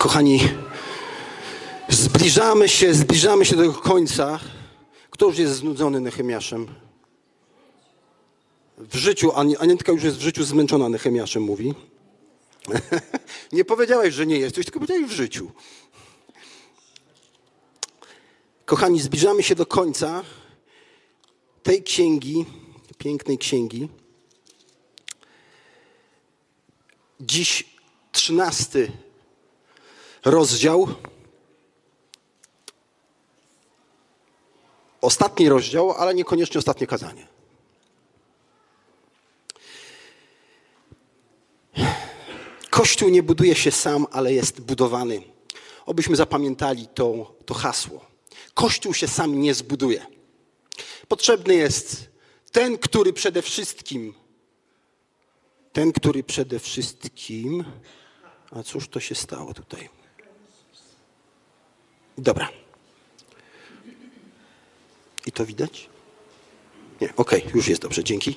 Kochani, zbliżamy się, zbliżamy się do końca. Kto już jest znudzony Nehemiaszem? W życiu, Ani- Anientka już jest w życiu zmęczona Nehemiaszem, mówi. nie powiedziałeś, że nie jesteś, tylko powiedziałeś w życiu. Kochani, zbliżamy się do końca tej księgi, pięknej księgi. Dziś trzynasty rozdział. Ostatni rozdział, ale niekoniecznie ostatnie kazanie. Kościół nie buduje się sam, ale jest budowany. Obyśmy zapamiętali to, to hasło. Kościół się sam nie zbuduje. Potrzebny jest ten, który przede wszystkim, ten, który przede wszystkim, a cóż to się stało tutaj? Dobra. I to widać? Nie, okej, już jest dobrze, dzięki.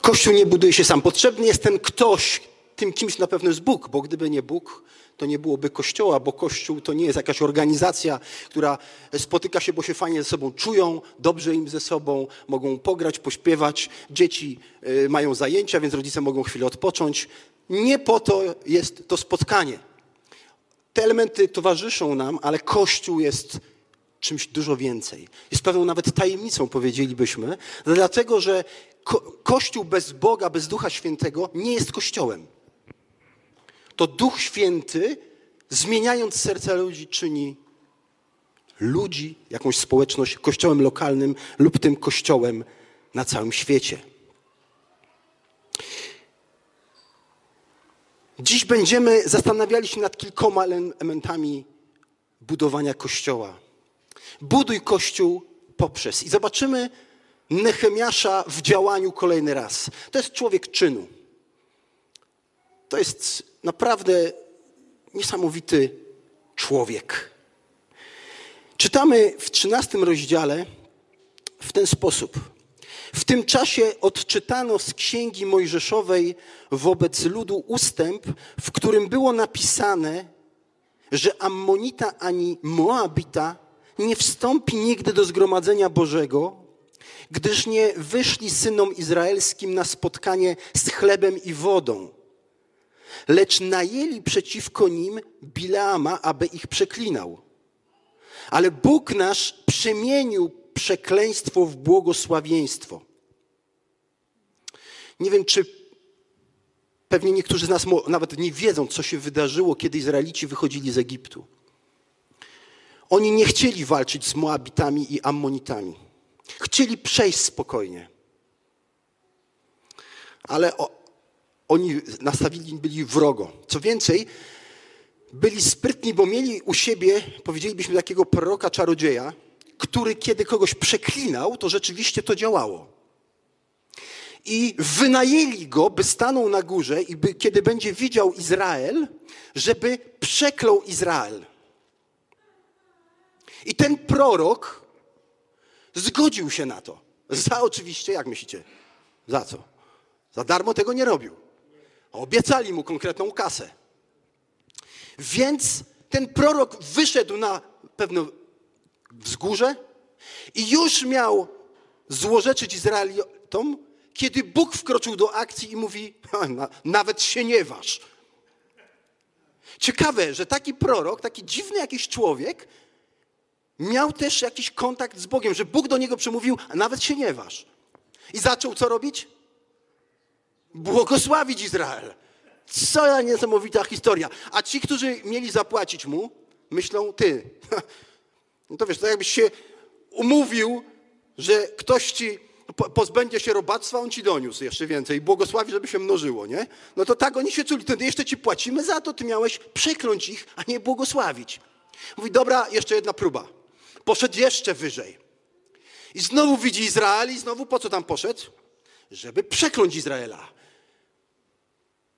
Kościół nie buduje się sam. Potrzebny jest ten ktoś, tym kimś na pewno jest Bóg, bo gdyby nie Bóg, to nie byłoby Kościoła, bo Kościół to nie jest jakaś organizacja, która spotyka się, bo się fajnie ze sobą czują, dobrze im ze sobą, mogą pograć, pośpiewać, dzieci y, mają zajęcia, więc rodzice mogą chwilę odpocząć. Nie po to jest to spotkanie. Te elementy towarzyszą nam, ale Kościół jest czymś dużo więcej. Jest pewną nawet tajemnicą, powiedzielibyśmy, dlatego że ko- Kościół bez Boga, bez Ducha Świętego nie jest Kościołem. To Duch Święty, zmieniając serca ludzi, czyni ludzi, jakąś społeczność kościołem lokalnym lub tym kościołem na całym świecie. Dziś będziemy zastanawiali się nad kilkoma elementami budowania kościoła. Buduj kościół poprzez. I zobaczymy Nehemiasza w działaniu kolejny raz. To jest człowiek czynu. To jest naprawdę niesamowity człowiek. Czytamy w 13 rozdziale w ten sposób. W tym czasie odczytano z księgi Mojżeszowej wobec ludu ustęp, w którym było napisane, że Ammonita ani Moabita nie wstąpi nigdy do zgromadzenia Bożego, gdyż nie wyszli synom izraelskim na spotkanie z chlebem i wodą, lecz najęli przeciwko nim Bileama, aby ich przeklinał. Ale Bóg nasz przemienił przekleństwo w błogosławieństwo. Nie wiem, czy pewnie niektórzy z nas nawet nie wiedzą, co się wydarzyło, kiedy Izraelici wychodzili z Egiptu. Oni nie chcieli walczyć z Moabitami i Ammonitami. Chcieli przejść spokojnie. Ale o, oni nastawili byli wrogo. Co więcej, byli sprytni, bo mieli u siebie, powiedzielibyśmy, takiego proroka czarodzieja, który kiedy kogoś przeklinał, to rzeczywiście to działało. I wynajęli go, by stanął na górze i by, kiedy będzie widział Izrael, żeby przeklął Izrael. I ten prorok zgodził się na to. Za oczywiście, jak myślicie? Za co? Za darmo tego nie robił. Obiecali mu konkretną kasę. Więc ten prorok wyszedł na pewne wzgórze i już miał złorzeczyć Izraelitom, kiedy Bóg wkroczył do akcji i mówi, "Ha, na, nawet się nie waż. Ciekawe, że taki prorok, taki dziwny jakiś człowiek, miał też jakiś kontakt z Bogiem, że Bóg do niego przemówił, a nawet się nie waż. I zaczął co robić? Błogosławić Izrael. Co za niesamowita historia. A ci, którzy mieli zapłacić mu, myślą, ty, no to wiesz, to jakbyś się umówił, że ktoś ci po- pozbędzie się robactwa, on ci doniósł jeszcze więcej i błogosławi, żeby się mnożyło, nie? No to tak oni się czuli. Wtedy jeszcze ci płacimy za to, ty miałeś przekląć ich, a nie błogosławić. Mówi, dobra, jeszcze jedna próba. Poszedł jeszcze wyżej. I znowu widzi Izrael i znowu po co tam poszedł? Żeby przekląć Izraela.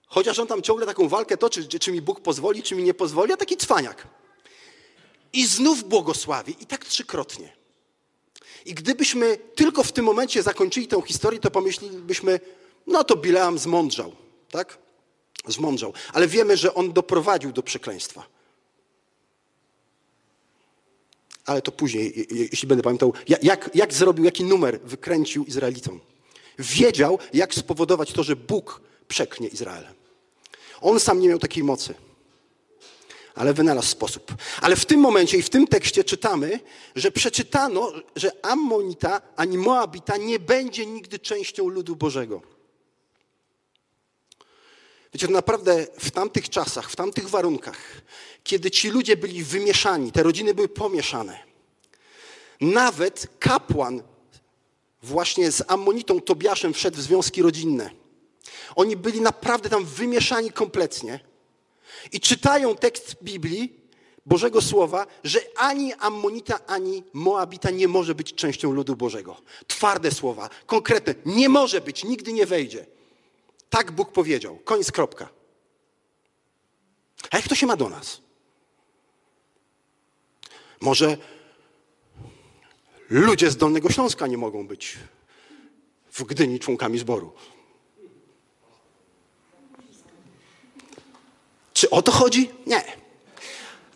Chociaż on tam ciągle taką walkę toczy, czy, czy mi Bóg pozwoli, czy mi nie pozwoli, a taki cwaniak. I znów błogosławi, i tak trzykrotnie. I gdybyśmy tylko w tym momencie zakończyli tę historię, to pomyślelibyśmy, no to Bileam zmądrzał, tak? zmądrzał. Ale wiemy, że on doprowadził do przekleństwa. Ale to później, jeśli będę pamiętał, jak, jak zrobił, jaki numer wykręcił Izraelitom. Wiedział, jak spowodować to, że Bóg przeknie Izrael. On sam nie miał takiej mocy ale wynalazł sposób. Ale w tym momencie i w tym tekście czytamy, że przeczytano, że Ammonita ani Moabita nie będzie nigdy częścią ludu Bożego. Wiecie, naprawdę w tamtych czasach, w tamtych warunkach, kiedy ci ludzie byli wymieszani, te rodziny były pomieszane, nawet kapłan właśnie z Ammonitą Tobiaszem wszedł w związki rodzinne. Oni byli naprawdę tam wymieszani kompletnie. I czytają tekst Biblii, Bożego Słowa, że ani Ammonita, ani Moabita nie może być częścią ludu Bożego. Twarde słowa, konkretne. Nie może być, nigdy nie wejdzie. Tak Bóg powiedział. Koniec, kropka. A jak to się ma do nas? Może ludzie z Dolnego Śląska nie mogą być w Gdyni członkami zboru. Czy o to chodzi? Nie.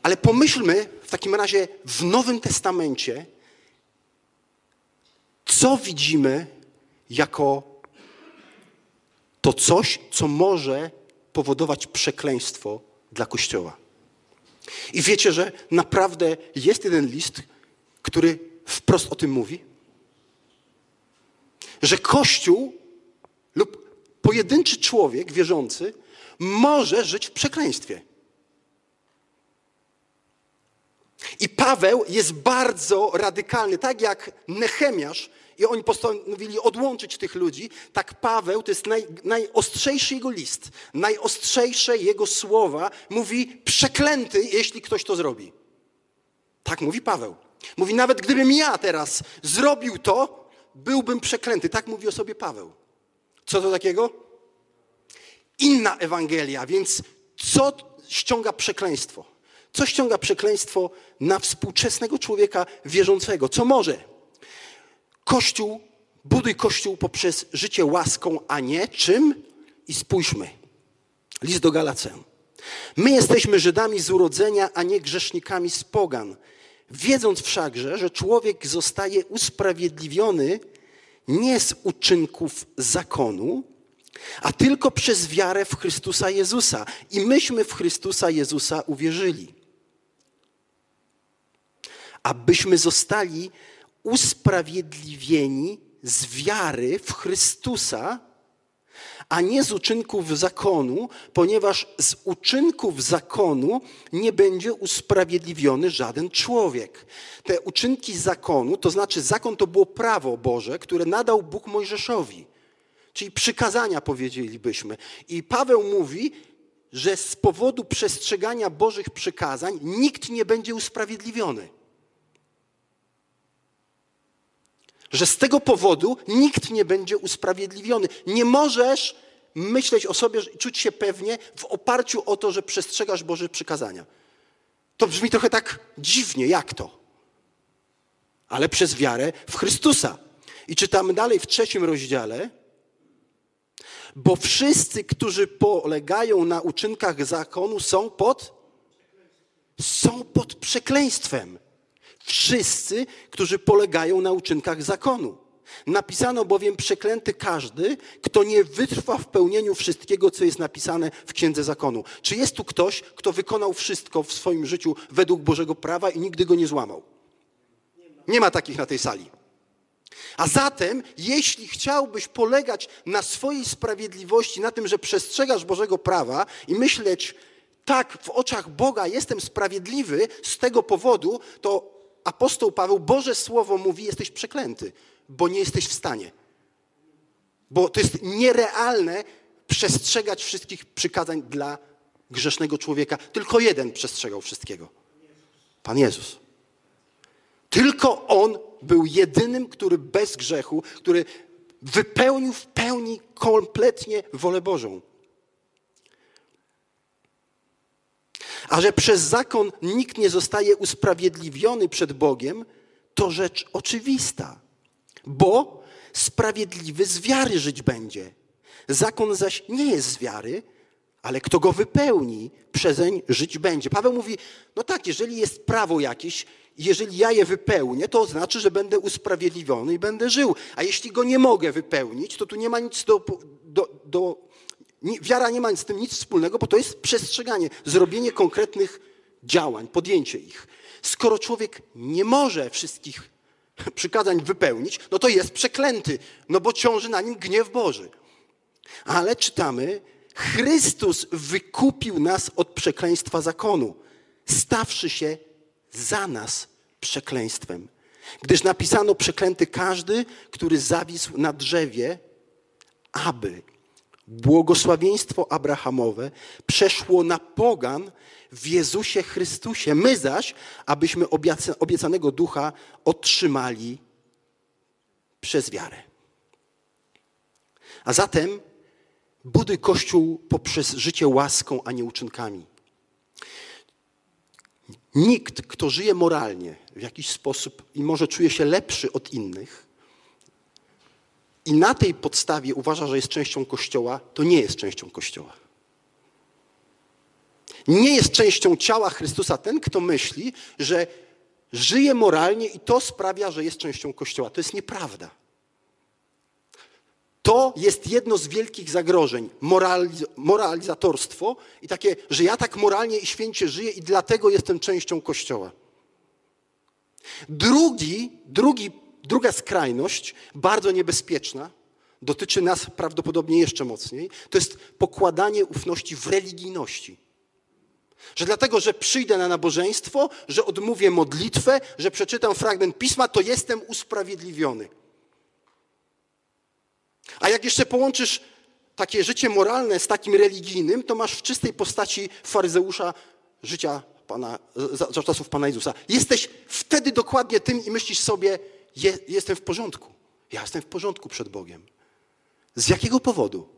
Ale pomyślmy w takim razie w Nowym Testamencie, co widzimy jako to coś, co może powodować przekleństwo dla Kościoła. I wiecie, że naprawdę jest jeden list, który wprost o tym mówi? Że Kościół lub pojedynczy człowiek wierzący może żyć w przekleństwie. I Paweł jest bardzo radykalny, tak jak Nechemiasz, i oni postanowili odłączyć tych ludzi, tak Paweł, to jest naj, najostrzejszy jego list, najostrzejsze jego słowa, mówi przeklęty, jeśli ktoś to zrobi. Tak mówi Paweł. Mówi, nawet gdybym ja teraz zrobił to, byłbym przeklęty. Tak mówi o sobie Paweł. Co to takiego? Inna Ewangelia, więc co ściąga przekleństwo? Co ściąga przekleństwo na współczesnego człowieka wierzącego? Co może? Kościół, buduj Kościół poprzez życie łaską, a nie czym? I spójrzmy. List do Galacę. My jesteśmy Żydami z urodzenia, a nie grzesznikami z pogan. Wiedząc wszakże, że człowiek zostaje usprawiedliwiony nie z uczynków zakonu, a tylko przez wiarę w Chrystusa Jezusa. I myśmy w Chrystusa Jezusa uwierzyli. Abyśmy zostali usprawiedliwieni z wiary w Chrystusa, a nie z uczynków zakonu, ponieważ z uczynków zakonu nie będzie usprawiedliwiony żaden człowiek. Te uczynki zakonu, to znaczy zakon to było prawo Boże, które nadał Bóg Mojżeszowi czyli przykazania powiedzielibyśmy. I Paweł mówi, że z powodu przestrzegania Bożych przykazań nikt nie będzie usprawiedliwiony. Że z tego powodu nikt nie będzie usprawiedliwiony. Nie możesz myśleć o sobie, czuć się pewnie w oparciu o to, że przestrzegasz Boże przykazania. To brzmi trochę tak dziwnie, jak to? Ale przez wiarę w Chrystusa. I czytamy dalej w trzecim rozdziale, bo wszyscy, którzy polegają na uczynkach zakonu, są pod, są pod przekleństwem. Wszyscy, którzy polegają na uczynkach zakonu. Napisano bowiem przeklęty każdy, kto nie wytrwa w pełnieniu wszystkiego, co jest napisane w Księdze Zakonu. Czy jest tu ktoś, kto wykonał wszystko w swoim życiu według Bożego prawa i nigdy go nie złamał? Nie ma takich na tej sali. A zatem, jeśli chciałbyś polegać na swojej sprawiedliwości, na tym, że przestrzegasz Bożego prawa i myśleć, tak, w oczach Boga jestem sprawiedliwy z tego powodu, to apostoł Paweł, Boże Słowo mówi, jesteś przeklęty, bo nie jesteś w stanie. Bo to jest nierealne przestrzegać wszystkich przykazań dla grzesznego człowieka. Tylko jeden przestrzegał wszystkiego. Pan Jezus. Tylko On był jedynym, który bez grzechu, który wypełnił w pełni kompletnie wolę Bożą. A że przez zakon nikt nie zostaje usprawiedliwiony przed Bogiem, to rzecz oczywista, bo sprawiedliwy z wiary żyć będzie. Zakon zaś nie jest z wiary, ale kto go wypełni, przezeń żyć będzie. Paweł mówi, no tak, jeżeli jest prawo jakieś, jeżeli ja je wypełnię, to znaczy, że będę usprawiedliwiony i będę żył. A jeśli go nie mogę wypełnić, to tu nie ma nic do, do, do wiara nie ma z tym nic wspólnego, bo to jest przestrzeganie, zrobienie konkretnych działań, podjęcie ich. Skoro człowiek nie może wszystkich przykazań wypełnić, no to jest przeklęty, no bo ciąży na nim gniew Boży. Ale czytamy, Chrystus wykupił nas od przekleństwa zakonu, stawszy się za nas przekleństwem. Gdyż napisano przeklęty każdy, który zawisł na drzewie, aby błogosławieństwo Abrahamowe przeszło na pogan w Jezusie Chrystusie. My zaś, abyśmy obiecanego ducha otrzymali przez wiarę. A zatem buduj Kościół poprzez życie łaską, a nie uczynkami. Nikt, kto żyje moralnie w jakiś sposób i może czuje się lepszy od innych i na tej podstawie uważa, że jest częścią Kościoła, to nie jest częścią Kościoła. Nie jest częścią ciała Chrystusa ten, kto myśli, że żyje moralnie i to sprawia, że jest częścią Kościoła. To jest nieprawda. To jest jedno z wielkich zagrożeń. Moraliz moralizatorstwo i takie, że ja tak moralnie i święcie żyję i dlatego jestem częścią Kościoła. Drugi, drugi, druga skrajność, bardzo niebezpieczna, dotyczy nas prawdopodobnie jeszcze mocniej, to jest pokładanie ufności w religijności. Że dlatego, że przyjdę na nabożeństwo, że odmówię modlitwę, że przeczytam fragment pisma, to jestem usprawiedliwiony. A jak jeszcze połączysz takie życie moralne z takim religijnym, to masz w czystej postaci faryzeusza życia Pana, za, za czasów Pana Jezusa. Jesteś wtedy dokładnie tym i myślisz sobie, je, jestem w porządku. Ja jestem w porządku przed Bogiem. Z jakiego powodu?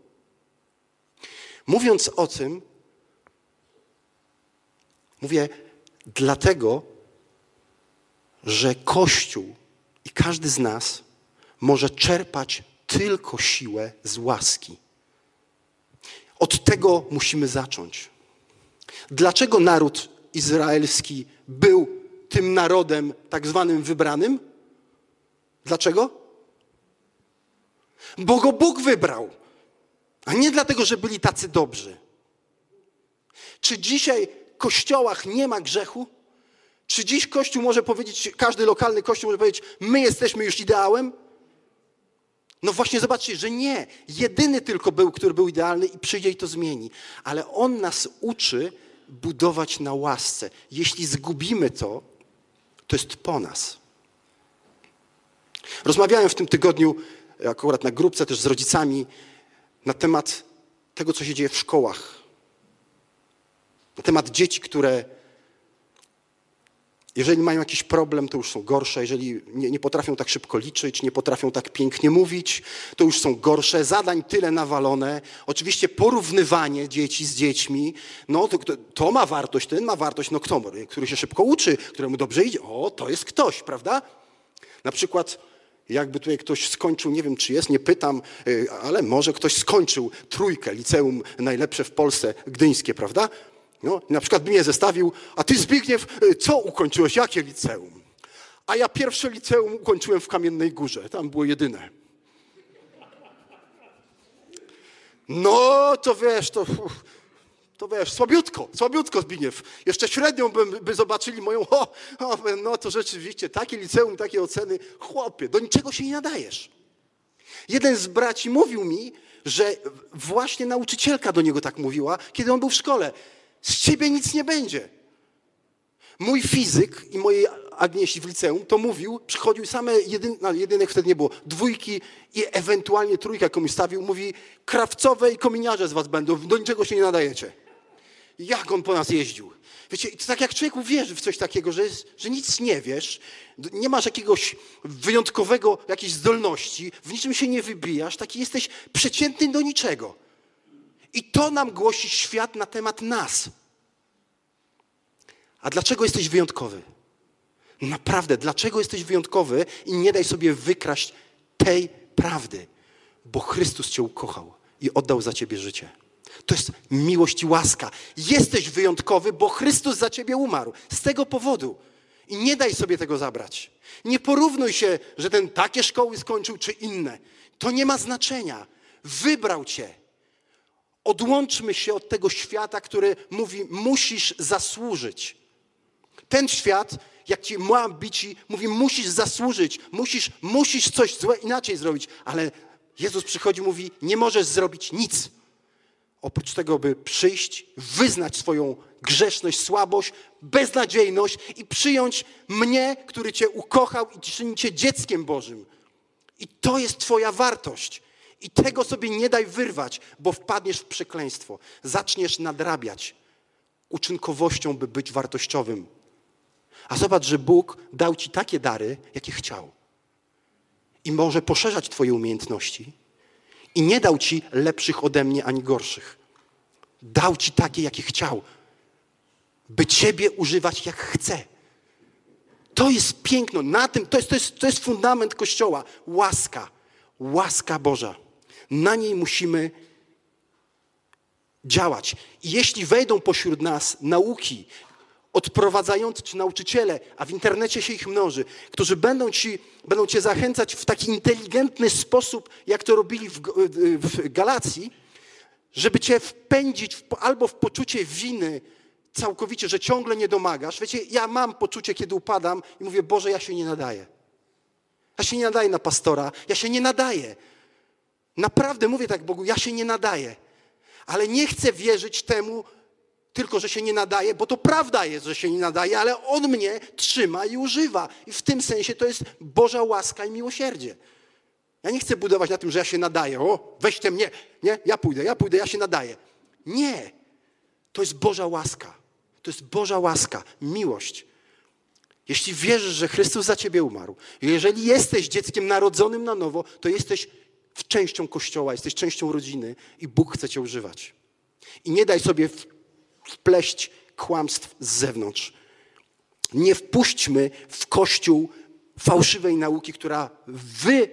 Mówiąc o tym, mówię dlatego, że Kościół i każdy z nas może czerpać tylko siłę z łaski. Od tego musimy zacząć. Dlaczego naród izraelski był tym narodem tak zwanym wybranym? Dlaczego? Bo go Bóg wybrał, a nie dlatego, że byli tacy dobrzy. Czy dzisiaj w kościołach nie ma grzechu? Czy dziś Kościół może powiedzieć, każdy lokalny Kościół może powiedzieć, my jesteśmy już ideałem? No właśnie zobaczcie, że nie. Jedyny tylko był, który był idealny i przyjdzie i to zmieni. Ale On nas uczy budować na łasce. Jeśli zgubimy to, to jest po nas. Rozmawiałem w tym tygodniu, akurat na grupce też z rodzicami, na temat tego, co się dzieje w szkołach. Na temat dzieci, które jeżeli mają jakiś problem, to już są gorsze. Jeżeli nie, nie, potrafią tak szybko liczyć, nie potrafią tak pięknie mówić, to już są gorsze. Zadań tyle nawalone. Oczywiście porównywanie dzieci z dziećmi, no to, to ma wartość, ten ma wartość. No kto? Który się szybko uczy, któremu dobrze idzie. O, to jest ktoś, prawda? Na przykład jakby tutaj ktoś skończył, nie wiem czy jest, nie pytam, y, ale może ktoś skończył trójkę, liceum najlepsze w Polsce, gdyńskie, prawda? No, na przykład by mnie zestawił, a ty Zbigniew, y, co ukończyłeś, jakie liceum? A ja pierwsze liceum ukończyłem w Kamiennej Górze, tam było jedyne. No, to wiesz, to, to wiesz, słabiutko, słabiutko Zbigniew. Jeszcze średnią by, by zobaczyli moją, no to rzeczywiście, takie liceum, takie oceny, chłopie, do niczego się nie nadajesz. Jeden z braci mówił mi, że właśnie nauczycielka do niego tak mówiła, kiedy on był w szkole. Z ciebie nic nie będzie. Mój fizyk i mojej Agniesi w liceum to mówił, przychodził same, jedyn, no, wtedy nie było, dwójki i ewentualnie trójka komuś stawił, mówi, krawcowe i kominiarze z was będą, do niczego się nie nadajecie. Jak on po nas jeździł. Wiecie, to tak jak człowiek uwierzy w coś takiego, że, że nic nie wiesz, nie masz jakiegoś wyjątkowego, jakiejś zdolności, w niczym się nie wybijasz, taki jesteś przeciętny do niczego. I to nam głosi świat na temat nas. A dlaczego jesteś wyjątkowy? Naprawdę, dlaczego jesteś wyjątkowy i nie daj sobie wykraść tej prawdy? Bo Chrystus Cię ukochał i oddał za Ciebie życie. To jest miłość i łaska. Jesteś wyjątkowy, bo Chrystus za ciebie umarł. Z tego powodu. I nie daj sobie tego zabrać. Nie porównuj się, że ten takie szkoły skończył, czy inne. To nie ma znaczenia. Wybrał cię. Odłączmy się od tego świata, który mówi, musisz zasłużyć. Ten świat, jak ci ma bici, mówi, musisz zasłużyć, musisz, musisz coś złe inaczej zrobić. Ale Jezus przychodzi i mówi, nie możesz zrobić nic. Oprócz tego, by przyjść, wyznać swoją grzeszność, słabość, beznadziejność i przyjąć mnie, który Cię ukochał i czyni Cię dzieckiem Bożym. I to jest Twoja wartość. I tego sobie nie daj wyrwać, bo wpadniesz w przekleństwo. Zaczniesz nadrabiać uczynkowością, by być wartościowym. A zobacz, że Bóg dał Ci takie dary, jakie chciał. I może poszerzać Twoje umiejętności. I nie dał Ci lepszych ode mnie ani gorszych. Dał Ci takie, jakie chciał. By Ciebie używać jak chce. To jest piękno. Na tym, to jest, to jest, to jest fundament Kościoła. Łaska. Łaska Boża. Na niej musimy działać. I jeśli wejdą pośród nas nauki, odprowadzający czy nauczyciele, a w internecie się ich mnoży, którzy będą, ci, będą cię zachęcać w taki inteligentny sposób, jak to robili w, w Galacji, żeby cię wpędzić w, albo w poczucie winy całkowicie, że ciągle nie domagasz. Wiecie, ja mam poczucie, kiedy upadam i mówię, Boże, ja się nie nadaję. Ja się nie nadaję na pastora, ja się nie nadaję. Naprawdę mówię tak Bogu, ja się nie nadaję. Ale nie chcę wierzyć temu, tylko że się nie nadaje, bo to prawda jest, że się nie nadaje, ale On mnie trzyma i używa. I w tym sensie to jest Boża łaska i miłosierdzie. Ja nie chcę budować na tym, że ja się nadaję. O, weźcie mnie. Nie, ja pójdę, ja pójdę, ja się nadaję. Nie. To jest Boża łaska. To jest Boża łaska, miłość. Jeśli wierzysz, że Chrystus za ciebie umarł, jeżeli jesteś dzieckiem narodzonym na nowo, to jesteś częścią Kościoła, jesteś częścią rodziny i Bóg chce cię używać. I nie daj sobie wpleść kłamstw z zewnątrz. Nie wpuśćmy w Kościół fałszywej nauki, która wy,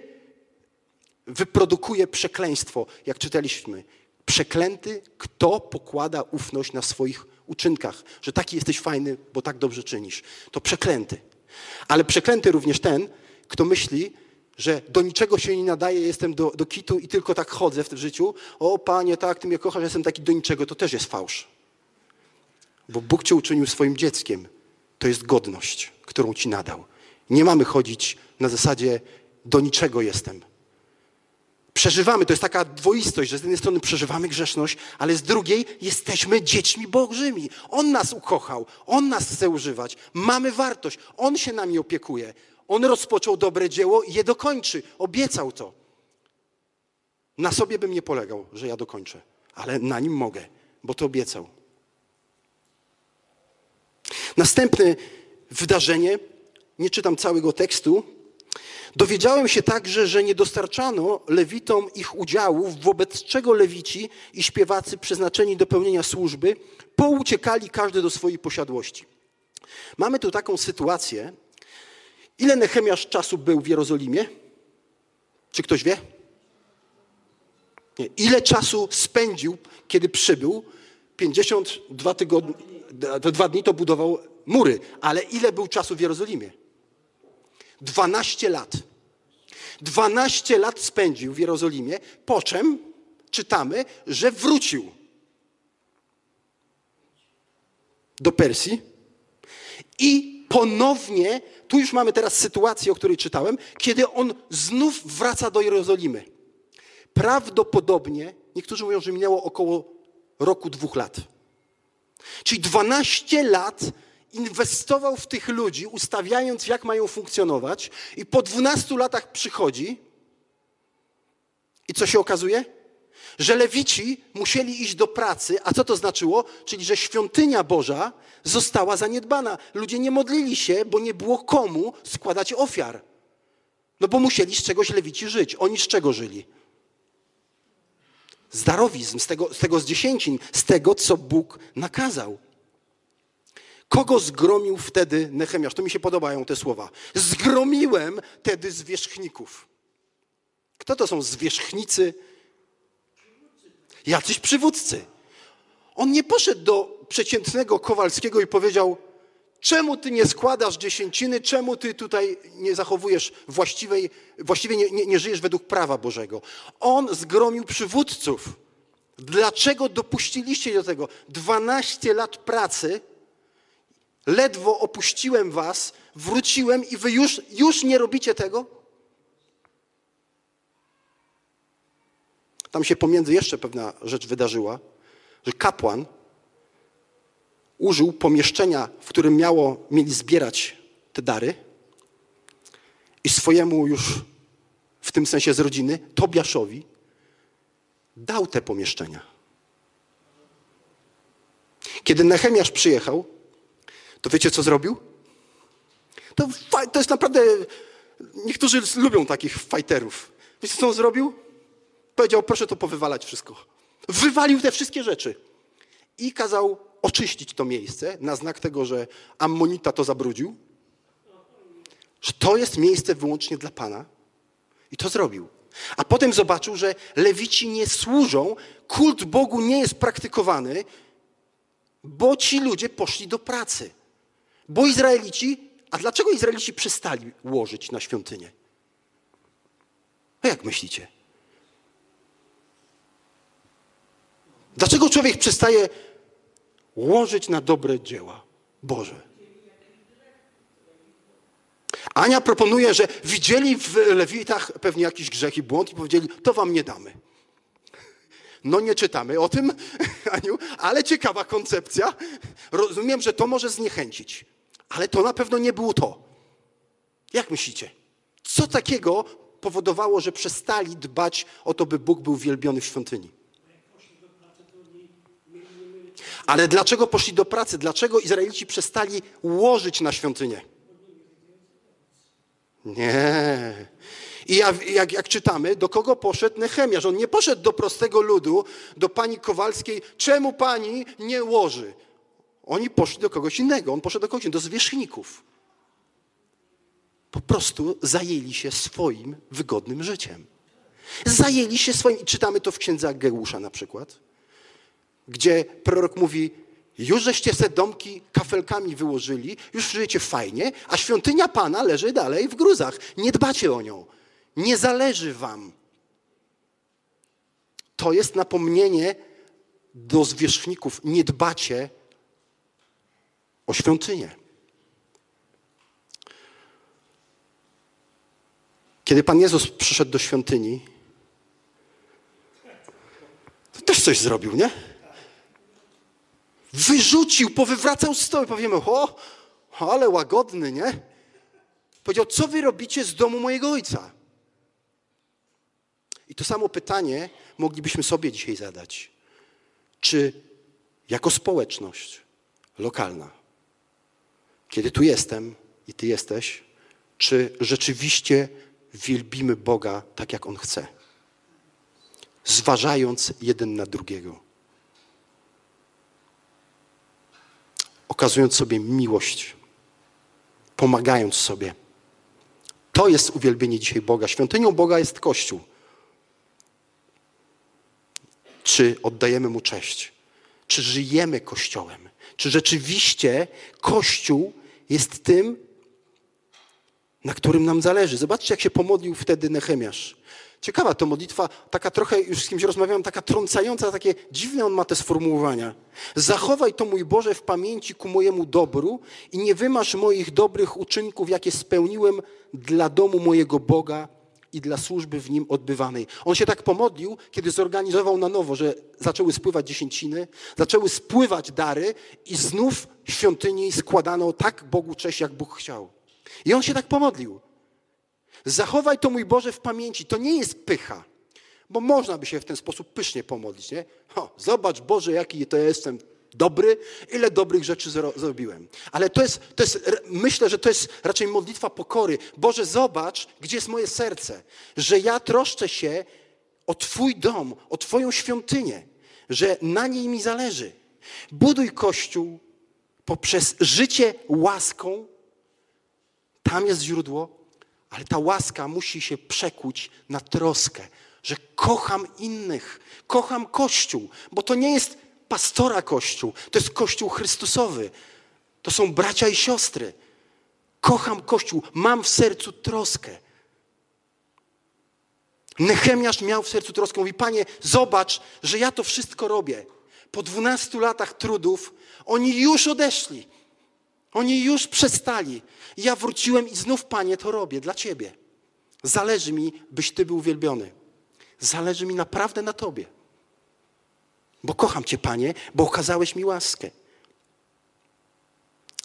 wyprodukuje przekleństwo, jak czytaliśmy. Przeklęty, kto pokłada ufność na swoich uczynkach, że taki jesteś fajny, bo tak dobrze czynisz. To przeklęty. Ale przeklęty również ten, kto myśli, że do niczego się nie nadaje, jestem do, do kitu i tylko tak chodzę w tym życiu. O Panie, tak, Ty mnie kochasz, jestem taki do niczego. To też jest fałsz. Bo Bóg Cię uczynił swoim dzieckiem. To jest godność, którą Ci nadał. Nie mamy chodzić na zasadzie do niczego jestem. Przeżywamy, to jest taka dwoistość, że z jednej strony przeżywamy grzeszność, ale z drugiej jesteśmy dziećmi Bożymi. On nas ukochał, On nas chce używać. Mamy wartość, On się nami opiekuje. On rozpoczął dobre dzieło i je dokończy. Obiecał to. Na sobie bym nie polegał, że ja dokończę, ale na nim mogę, bo to obiecał. Następne wydarzenie, nie czytam całego tekstu. Dowiedziałem się także, że nie dostarczano lewitom ich udziałów, wobec czego lewici i śpiewacy przeznaczeni do pełnienia służby pouciekali każdy do swojej posiadłości. Mamy tu taką sytuację. Ile Nechemiasz czasu był w Jerozolimie? Czy ktoś wie? Nie. Ile czasu spędził, kiedy przybył? 52 tygodnie to dwa dni to budował mury, ale ile był czasu w Jerozolimie? 12 lat. 12 lat spędził w Jerozolimie, po czym czytamy, że wrócił do Persji i ponownie, tu już mamy teraz sytuację, o której czytałem, kiedy on znów wraca do Jerozolimy. Prawdopodobnie, niektórzy mówią, że minęło około roku, dwóch lat. Czyli 12 lat inwestował w tych ludzi, ustawiając, jak mają funkcjonować, i po 12 latach przychodzi. I co się okazuje? Że lewici musieli iść do pracy, a co to znaczyło? Czyli, że świątynia Boża została zaniedbana. Ludzie nie modlili się, bo nie było komu składać ofiar. No bo musieli z czegoś lewici żyć. Oni z czego żyli? z darowizm, z tego, z tego z dziesięcin, z tego, co Bóg nakazał. Kogo zgromił wtedy Nechemiasz? To mi się podobają te słowa. Zgromiłem wtedy zwierzchników. Kto to są zwierzchnicy? Jacyś przywódcy. On nie poszedł do przeciętnego Kowalskiego i powiedział, czemu ty nie składasz dziesięciny, czemu ty tutaj nie zachowujesz właściwej, właściwie nie, nie, nie żyjesz według prawa Bożego. On zgromił przywódców. Dlaczego dopuściliście do tego? 12 lat pracy, ledwo opuściłem was, wróciłem i wy już, już nie robicie tego? Tam się pomiędzy jeszcze pewna rzecz wydarzyła, że kapłan użył pomieszczenia, w którym miało, mieli zbierać te dary i swojemu już w tym sensie z rodziny, Tobiaszowi, dał te pomieszczenia. Kiedy Nehemiasz przyjechał, to wiecie, co zrobił? To, to jest naprawdę... Niektórzy lubią takich fighterów. Wiecie, co on zrobił? Powiedział, proszę to powywalać wszystko. Wywalił te wszystkie rzeczy. I kazał oczyścić to miejsce na znak tego, że Ammonita to zabrudził. Że to jest miejsce wyłącznie dla Pana. I to zrobił. A potem zobaczył, że lewici nie służą, kult Bogu nie jest praktykowany, bo ci ludzie poszli do pracy. Bo Izraelici, a dlaczego Izraelici przestali łożyć na świątynię? A jak myślicie? Dlaczego człowiek przestaje łożyć na dobre dzieła Boże? Ania proponuje, że widzieli w Lewitach pewnie jakiś grzech i błąd i powiedzieli, to wam nie damy. No nie czytamy o tym, Aniu, ale ciekawa koncepcja. Rozumiem, że to może zniechęcić, ale to na pewno nie było to. Jak myślicie? Co takiego powodowało, że przestali dbać o to, by Bóg był wielbiony w świątyni? Ale dlaczego poszli do pracy? Dlaczego Izraelici przestali łożyć na świątynię? Nie. I jak, jak, jak, czytamy, do kogo poszedł Nehemiasz? On nie poszedł do prostego ludu, do pani Kowalskiej. Czemu pani nie łoży? Oni poszli do kogoś innego. On poszedł do kogoś innego, do zwierzchników. Po prostu zajęli się swoim wygodnym życiem. Zajęli się swoim, czytamy to w księdze Geusza na przykład, gdzie prorok mówi, już żeście se domki kafelkami wyłożyli, już żyjecie fajnie, a świątynia Pana leży dalej w gruzach. Nie dbacie o nią. Nie zależy wam. To jest napomnienie do zwierzchników. Nie dbacie o świątynię. Kiedy Pan Jezus przyszedł do świątyni, to też coś zrobił, nie? Wyrzucił, powywracał stoły. Powiemy, o, ale łagodny, nie? Powiedział, co wy robicie z domu mojego ojca? I to samo pytanie moglibyśmy sobie dzisiaj zadać. Czy jako społeczność lokalna, kiedy tu jestem i ty jesteś, czy rzeczywiście wielbimy Boga tak, jak On chce? Zważając jeden na drugiego. Okazując sobie miłość, pomagając sobie. To jest uwielbienie dzisiaj Boga. Świątynią Boga jest Kościół czy oddajemy Mu cześć, czy żyjemy Kościołem, czy rzeczywiście Kościół jest tym, na którym nam zależy. Zobaczcie, jak się pomodlił wtedy Nehemiasz. Ciekawa to modlitwa, taka trochę, już z kimś rozmawiałem, taka trącająca, takie dziwne on ma te sformułowania. Zachowaj to, mój Boże, w pamięci ku mojemu dobru i nie wymasz moich dobrych uczynków, jakie spełniłem dla domu mojego Boga i dla służby w nim odbywanej. On się tak pomodlił, kiedy zorganizował na nowo, że zaczęły spływać dziesięciny, zaczęły spływać dary i znów świątyni składano tak Bogu cześć, jak Bóg chciał. I on się tak pomodlił. Zachowaj to, mój Boże, w pamięci. To nie jest pycha, bo można by się w ten sposób pysznie pomodlić, nie? O, zobacz, Boże, jaki to ja jestem dobry, ile dobrych rzeczy zrobiłem. Ale to jest, to jest, myślę, że to jest raczej modlitwa pokory. Boże, zobacz, gdzie jest moje serce, że ja troszczę się o Twój dom, o Twoją świątynię, że na niej mi zależy. Buduj Kościół poprzez życie łaską. Tam jest źródło, ale ta łaska musi się przekuć na troskę, że kocham innych, kocham Kościół, bo to nie jest pastora Kościół, to jest Kościół Chrystusowy. To są bracia i siostry. Kocham Kościół, mam w sercu troskę. Nehemiasz miał w sercu troskę. Mówi, panie, zobacz, że ja to wszystko robię. Po dwunastu latach trudów oni już odeszli. Oni już przestali. Ja wróciłem i znów, panie, to robię dla ciebie. Zależy mi, byś ty był uwielbiony. Zależy mi naprawdę na tobie. Bo kocham cię, panie, bo okazałeś mi łaskę.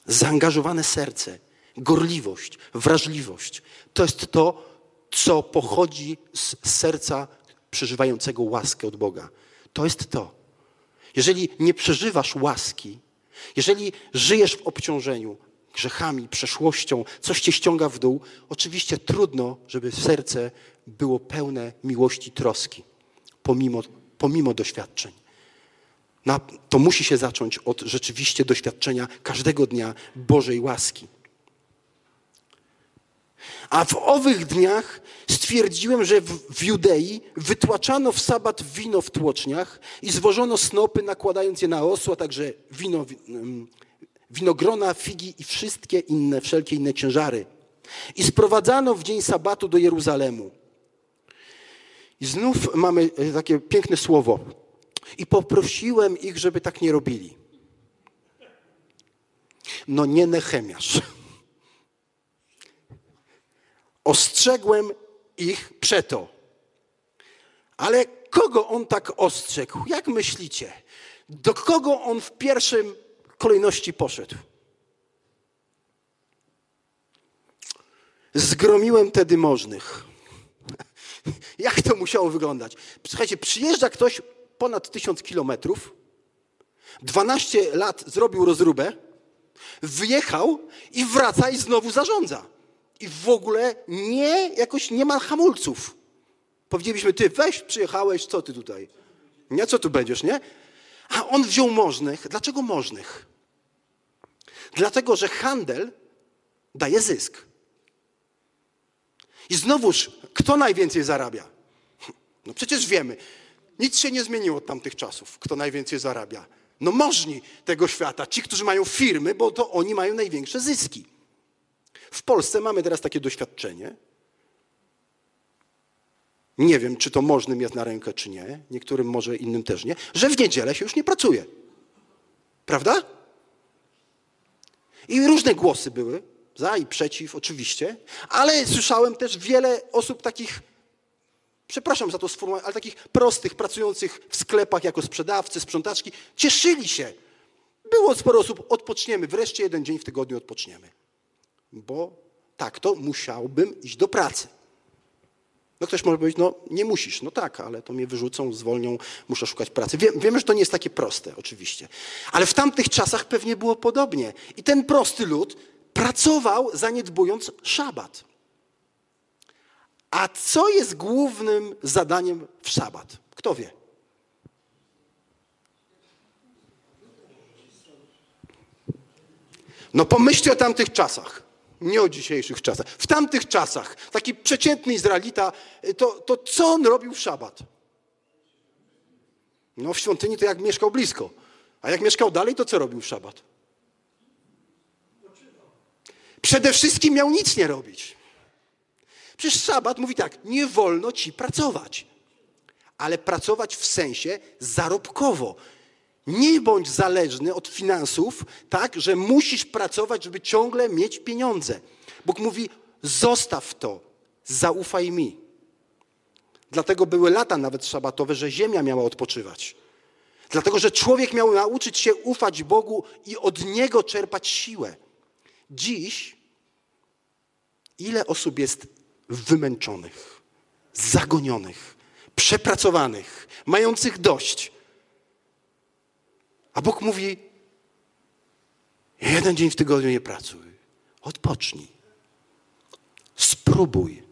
Zaangażowane serce, gorliwość, wrażliwość to jest to, co pochodzi z serca przeżywającego łaskę od Boga. To jest to. Jeżeli nie przeżywasz łaski, jeżeli żyjesz w obciążeniu grzechami, przeszłością, coś cię ściąga w dół, oczywiście trudno, żeby serce było pełne miłości troski, pomimo, pomimo doświadczeń. To musi się zacząć od rzeczywiście doświadczenia każdego dnia Bożej łaski. A w owych dniach stwierdziłem, że w, Judei wytłaczano w sabat wino w tłoczniach i zwożono snopy, nakładając je na osła, także wino, winogrona, figi i wszystkie inne, wszelkie inne ciężary. I sprowadzano w dzień sabatu do Jeruzalemu. I znów mamy e, takie piękne słowo. I poprosiłem ich, żeby tak nie robili. No nie Nehemiasz. Ostrzegłem ich przeto. Ale kogo on tak ostrzegł? Jak myślicie? Do kogo on w pierwszym kolejności poszedł? Zgromiłem tedy możnych. Jak to musiało wyglądać? Słuchajcie, przyjeżdża ktoś ponad tysiąc kilometrów, 12 lat zrobił rozróbę, wyjechał i wraca i znowu zarządza i w ogóle nie, jakoś nie ma hamulców. Powiedzielibyśmy, ty weź, przyjechałeś, co ty tutaj? Nie, co tu będziesz, nie? A on wziął możnych. Dlaczego możnych? Dlatego, że handel daje zysk. I znowuż, kto najwięcej zarabia? No przecież wiemy, nic się nie zmieniło od tamtych czasów. Kto najwięcej zarabia? No możni tego świata, ci, którzy mają firmy, bo to oni mają największe zyski. W Polsce mamy teraz takie doświadczenie. Nie wiem, czy to możnym jest na rękę, czy nie. Niektórym może, innym też nie. Że w niedzielę się już nie pracuje. Prawda? I różne głosy były, za i przeciw, oczywiście, ale słyszałem też wiele osób takich, przepraszam za to sformułowanie, ale takich prostych, pracujących w sklepach jako sprzedawcy, sprzątaczki, cieszyli się. Było sporo osób, odpoczniemy, wreszcie jeden dzień w tygodniu odpoczniemy bo tak to musiałbym iść do pracy. No ktoś może powiedzieć, no nie musisz. No tak, ale to mnie wyrzucą, zwolnią, muszę szukać pracy. Wiem, wiem, że to nie jest takie proste, oczywiście. Ale w tamtych czasach pewnie było podobnie. I ten prosty lud pracował, zaniedbując szabat. A co jest głównym zadaniem w szabat? Kto wie? No pomyślcie o tamtych czasach. Nie o dzisiejszych czasach. W tamtych czasach taki przeciętny Izraelita, y, to, to co on robił w szabat? No w świątyni to jak mieszkał blisko. A jak mieszkał dalej, to co robił w szabat? Przede wszystkim miał nic nie robić. Przecież szabat mówi tak, nie wolno ci pracować. Ale pracować w sensie zarobkowo. Nie bądź zależny od finansów, tak, że musisz pracować, żeby ciągle mieć pieniądze. Bóg mówi: zostaw to, zaufaj mi. Dlatego były lata nawet szabatowe, że ziemia miała odpoczywać. Dlatego, że człowiek miał nauczyć się ufać Bogu i od Niego czerpać siłę. Dziś, ile osób jest wymęczonych, zagonionych, przepracowanych, mających dość, a Bóg mówi: jeden dzień w tygodniu nie pracuj, odpocznij. Spróbuj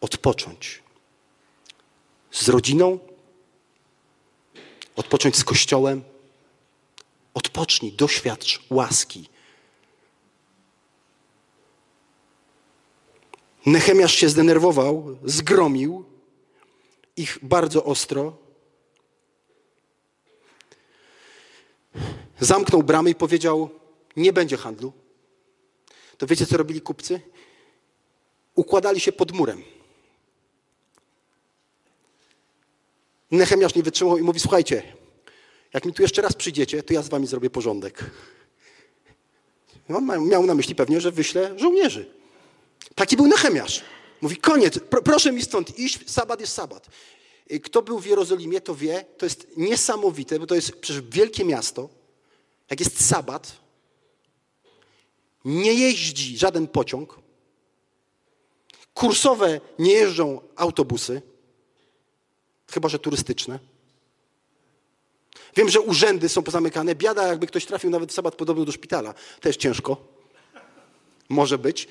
odpocząć z rodziną, odpocząć z kościołem. Odpocznij, doświadcz łaski. Nechemiasz się zdenerwował, zgromił ich bardzo ostro zamknął bramy i powiedział: Nie będzie handlu. To wiecie, co robili kupcy? Układali się pod murem. Nechemiasz nie wytrzymał i mówi: Słuchajcie, jak mi tu jeszcze raz przyjdziecie, to ja z wami zrobię porządek. On miał na myśli pewnie, że wyślę żołnierzy. Taki był Nechemiasz. Mówi, koniec, pro, proszę mi stąd iść, sabat jest sabat. Kto był w Jerozolimie, to wie, to jest niesamowite, bo to jest przecież wielkie miasto. Jak jest sabat, nie jeździ żaden pociąg, kursowe nie jeżdżą autobusy, chyba że turystyczne. Wiem, że urzędy są pozamykane. Biada, jakby ktoś trafił nawet w sabat podobno do szpitala. Też ciężko. Może być.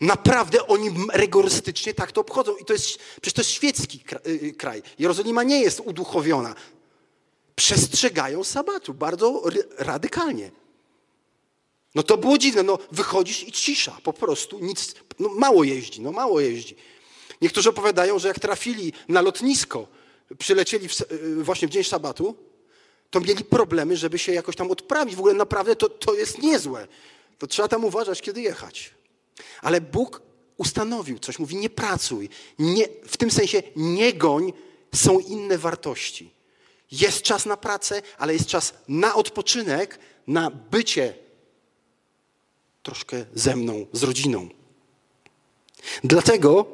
Naprawdę oni rygorystycznie tak to obchodzą. I to jest, przecież to jest świecki y, y, kraj. Jerozolima nie jest uduchowiona. Przestrzegają sabatu bardzo radykalnie. No to było dziwne. No wychodzisz i cisza. Po prostu nic. No mało jeździ. No mało jeździ. Niektórzy opowiadają, że jak trafili na lotnisko, przylecieli w, y, właśnie w dzień sabatu, to mieli problemy, żeby się jakoś tam odprawić. W ogóle naprawdę to, to jest niezłe. To trzeba tam uważać, kiedy jechać. Ale Bóg ustanowił coś, mówi nie pracuj, nie, w tym sensie nie goń, są inne wartości. Jest czas na pracę, ale jest czas na odpoczynek, na bycie troszkę ze mną, z rodziną. Dlatego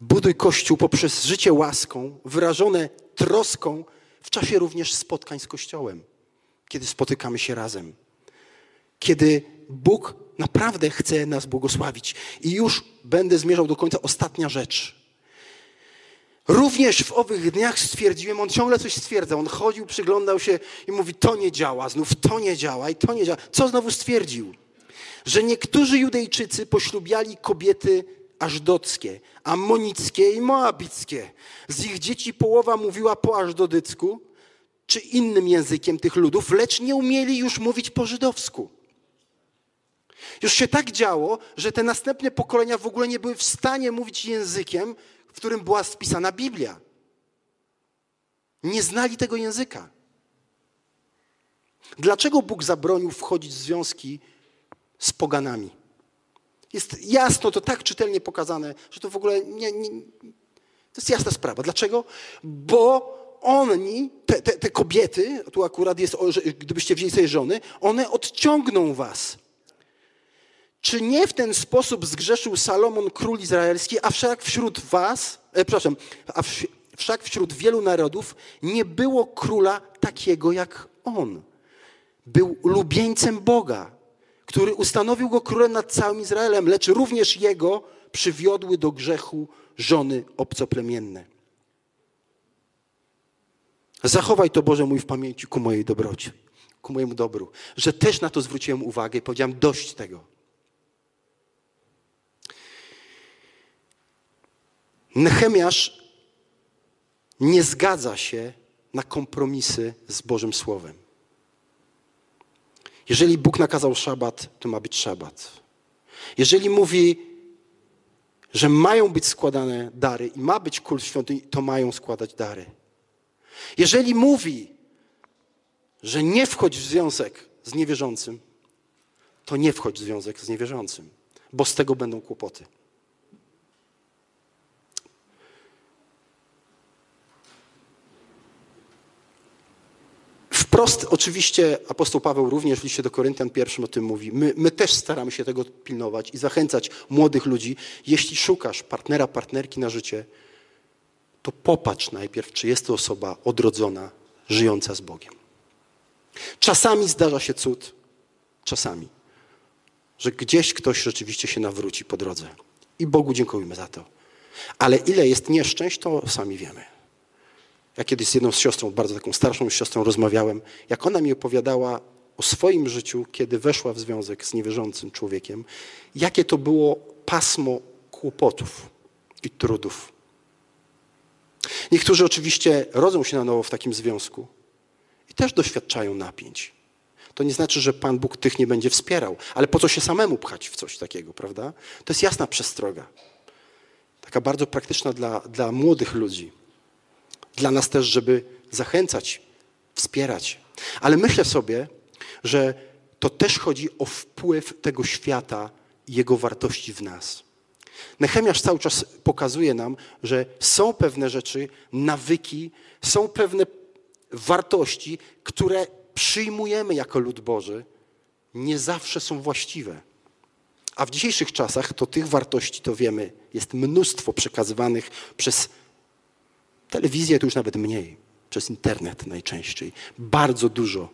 buduj Kościół poprzez życie łaską, wyrażone troską w czasie również spotkań z Kościołem, kiedy spotykamy się razem, kiedy Bóg naprawdę chce nas błogosławić. I już będę zmierzał do końca. Ostatnia rzecz. Również w owych dniach stwierdziłem, on ciągle coś stwierdza. On chodził, przyglądał się i mówi: To nie działa, znów to nie działa i to nie działa. Co znowu stwierdził? Że niektórzy Judejczycy poślubiali kobiety ażdockie, amonickie i moabickie. Z ich dzieci połowa mówiła po ażdodycku czy innym językiem tych ludów, lecz nie umieli już mówić po żydowsku. Już się tak działo, że te następne pokolenia w ogóle nie były w stanie mówić językiem, w którym była spisana Biblia. Nie znali tego języka. Dlaczego Bóg zabronił wchodzić w związki z poganami? Jest jasno to tak czytelnie pokazane, że to w ogóle nie, nie, to jest jasna sprawa. Dlaczego? Bo oni, te, te, te kobiety, tu akurat jest, gdybyście wzięli sobie żony, one odciągną was. Czy nie w ten sposób zgrzeszył Salomon, król izraelski, a wszak wśród was, e, przepraszam, a wszak wśród wielu narodów nie było króla takiego jak on. Był lubieńcem Boga, który ustanowił go królem nad całym Izraelem, lecz również jego przywiodły do grzechu żony obcoplemienne. Zachowaj to, Boże mój, w pamięci ku mojej dobroci, ku mojemu dobru, że też na to zwróciłem uwagę i powiedziałem dość tego. Nehemiasz nie zgadza się na kompromisy z Bożym Słowem. Jeżeli Bóg nakazał szabat, to ma być szabat. Jeżeli mówi, że mają być składane dary i ma być kult świątyni, to mają składać dary. Jeżeli mówi, że nie wchodź w związek z niewierzącym, to nie wchodź w związek z niewierzącym, bo z tego będą kłopoty. Wprost oczywiście apostoł Paweł również w liście do Koryntian pierwszym o tym mówi. My, my też staramy się tego pilnować i zachęcać młodych ludzi. Jeśli szukasz partnera, partnerki na życie, to popatrz najpierw, czy jest to osoba odrodzona, żyjąca z Bogiem. Czasami zdarza się cud, czasami, że gdzieś ktoś rzeczywiście się nawróci po drodze. I Bogu dziękujemy za to. Ale ile jest nieszczęść, to sami wiemy. Ja kiedyś z jedną z siostrą, bardzo taką starszą siostrą rozmawiałem, jak ona mi opowiadała o swoim życiu, kiedy weszła w związek z niewierzącym człowiekiem, jakie to było pasmo kłopotów i trudów. Niektórzy oczywiście rodzą się na nowo w takim związku i też doświadczają napięć. To nie znaczy, że Pan Bóg tych nie będzie wspierał, ale po co się samemu pchać w coś takiego, prawda? To jest jasna przestroga. Taka bardzo praktyczna dla, dla młodych ludzi. Dla nas też, żeby zachęcać, wspierać. Ale myślę sobie, że to też chodzi o wpływ tego świata i jego wartości w nas. Nechemiasz cały czas pokazuje nam, że są pewne rzeczy, nawyki, są pewne wartości, które przyjmujemy jako lud Boży, nie zawsze są właściwe. A w dzisiejszych czasach to tych wartości, to wiemy, jest mnóstwo przekazywanych przez telewizję, to już nawet mniej, przez internet najczęściej. Bardzo dużo.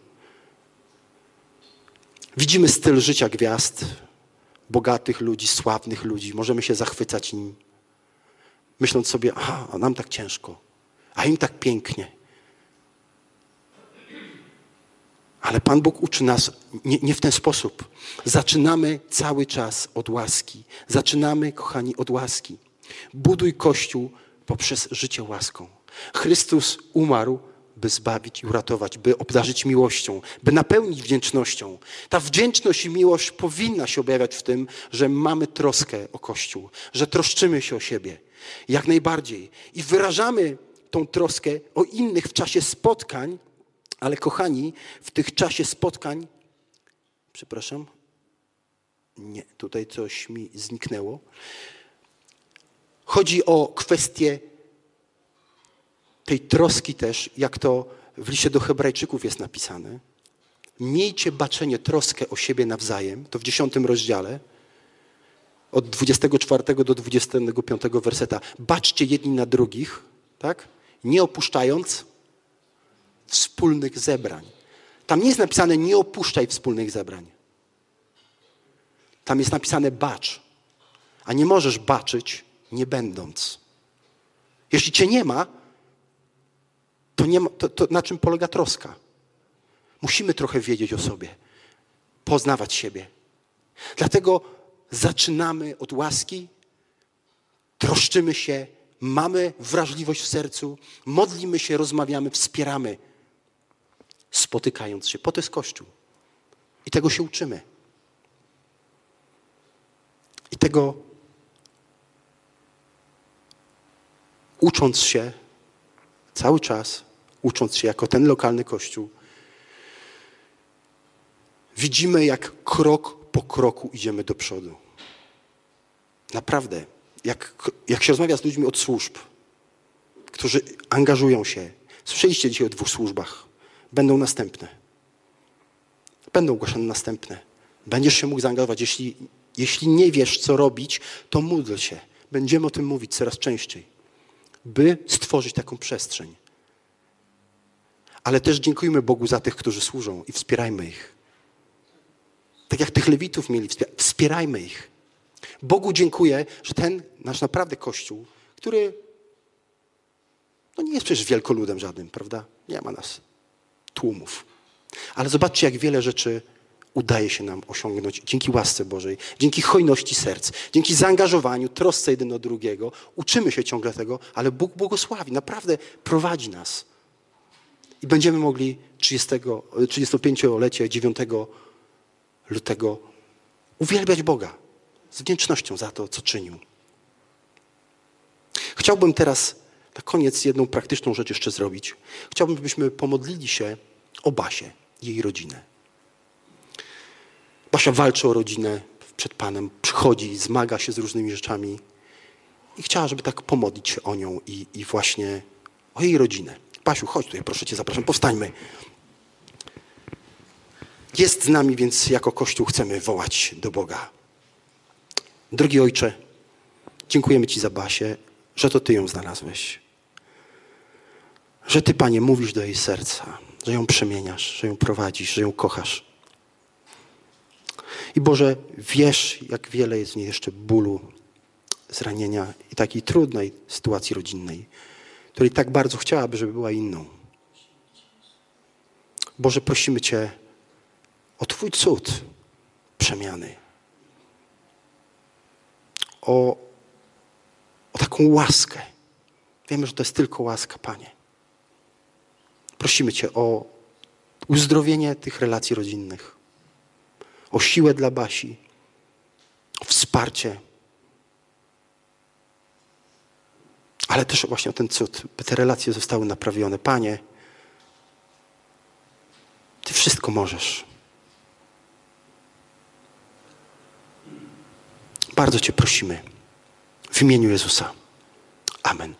Widzimy styl życia gwiazd, bogatych ludzi, sławnych ludzi. Możemy się zachwycać nim, myśląc sobie, aha, a nam tak ciężko, a im tak pięknie. Ale Pan Bóg uczy nas nie, nie, w ten sposób. Zaczynamy cały czas od łaski. Zaczynamy, kochani, od łaski. Buduj Kościół poprzez życie łaską. Chrystus umarł, by zbawić i uratować, by obdarzyć miłością, by napełnić wdzięcznością. Ta wdzięczność i miłość powinna się objawiać w tym, że mamy troskę o Kościół, że troszczymy się o siebie. Jak najbardziej. I wyrażamy tą troskę o innych w czasie spotkań, ale kochani, w tych czasie spotkań, przepraszam, nie, tutaj coś mi zniknęło. Chodzi o kwestię tej troski też, jak to w liście do Hebrajczyków jest napisane. Miejcie baczenie, troskę o siebie nawzajem, to w dziesiątym rozdziale, od 24 do 25 werseta. Baczcie jedni na drugich, tak? Nie opuszczając wspólnych zebrań. Tam nie jest napisane nie opuszczaj wspólnych zebrań. Tam jest napisane bacz. A nie możesz baczyć nie będąc. Jeśli cię nie ma, to, nie ma, to, to na czym polega troska? Musimy trochę wiedzieć o sobie, poznawać siebie. Dlatego zaczynamy od łaski, troszczymy się, mamy wrażliwość w sercu, modlimy się, rozmawiamy, wspieramy, spotykając się. Po to jest Kościół. I tego się uczymy. I tego ucząc się cały czas, ucząc się jako ten lokalny kościół, widzimy, jak krok po kroku idziemy do przodu. Naprawdę, jak, jak się rozmawia z ludźmi od służb, którzy angażują się. Słyszeliście dzisiaj o dwóch służbach. Będą następne. Będą ogłaszane następne. Będziesz się mógł zaangażować. Jeśli, jeśli nie wiesz, co robić, to módl się. Będziemy o tym mówić coraz częściej, by stworzyć taką przestrzeń. Ale też dziękujmy Bogu za tych, którzy służą i wspierajmy ich. Tak jak tych lewitów mieli, wspierajmy ich. Bogu dziękuję, że ten nasz naprawdę Kościół, który no nie jest przecież wielkoludem żadnym, prawda? Nie ma nas tłumów. Ale zobaczcie, jak wiele rzeczy udaje się nam osiągnąć dzięki łasce Bożej, dzięki hojności serc, dzięki zaangażowaniu, trosce jeden o drugiego. Uczymy się ciągle tego, ale Bóg błogosławi, naprawdę prowadzi nas. I będziemy mogli 30, 35-lecie 9 lutego uwielbiać Boga z wdzięcznością za to, co czynił. Chciałbym teraz na koniec jedną praktyczną rzecz jeszcze zrobić. Chciałbym, żebyśmy pomodlili się o Basię, jej rodzinę. Basia walczy o rodzinę przed Panem, przychodzi, zmaga się z różnymi rzeczami i chciała, żeby tak pomodlić się o nią i, i właśnie o jej rodzinę. Basiu, chodź tutaj, proszę Cię, zapraszam, powstańmy. Jest z nami, więc jako Kościół chcemy wołać do Boga. Drogi Ojcze, dziękujemy Ci za Basię, że to Ty ją znalazłeś. Że Ty, Panie, mówisz do jej serca, że ją przemieniasz, że ją prowadzisz, że ją kochasz. I Boże, wiesz, jak wiele jest w niej jeszcze bólu, zranienia i takiej trudnej sytuacji rodzinnej, której tak bardzo chciałaby, żeby była inną. Boże, prosimy Cię o Twój cud przemiany o, o taką łaskę. Wiemy, że to jest tylko łaska, Panie. Prosimy Cię o uzdrowienie tych relacji rodzinnych, o siłę dla Basi, o wsparcie, ale też właśnie o ten cud, by te relacje zostały naprawione. Panie, Wszystko możesz. Bardzo Cię prosimy w imieniu Jezusa. Amen.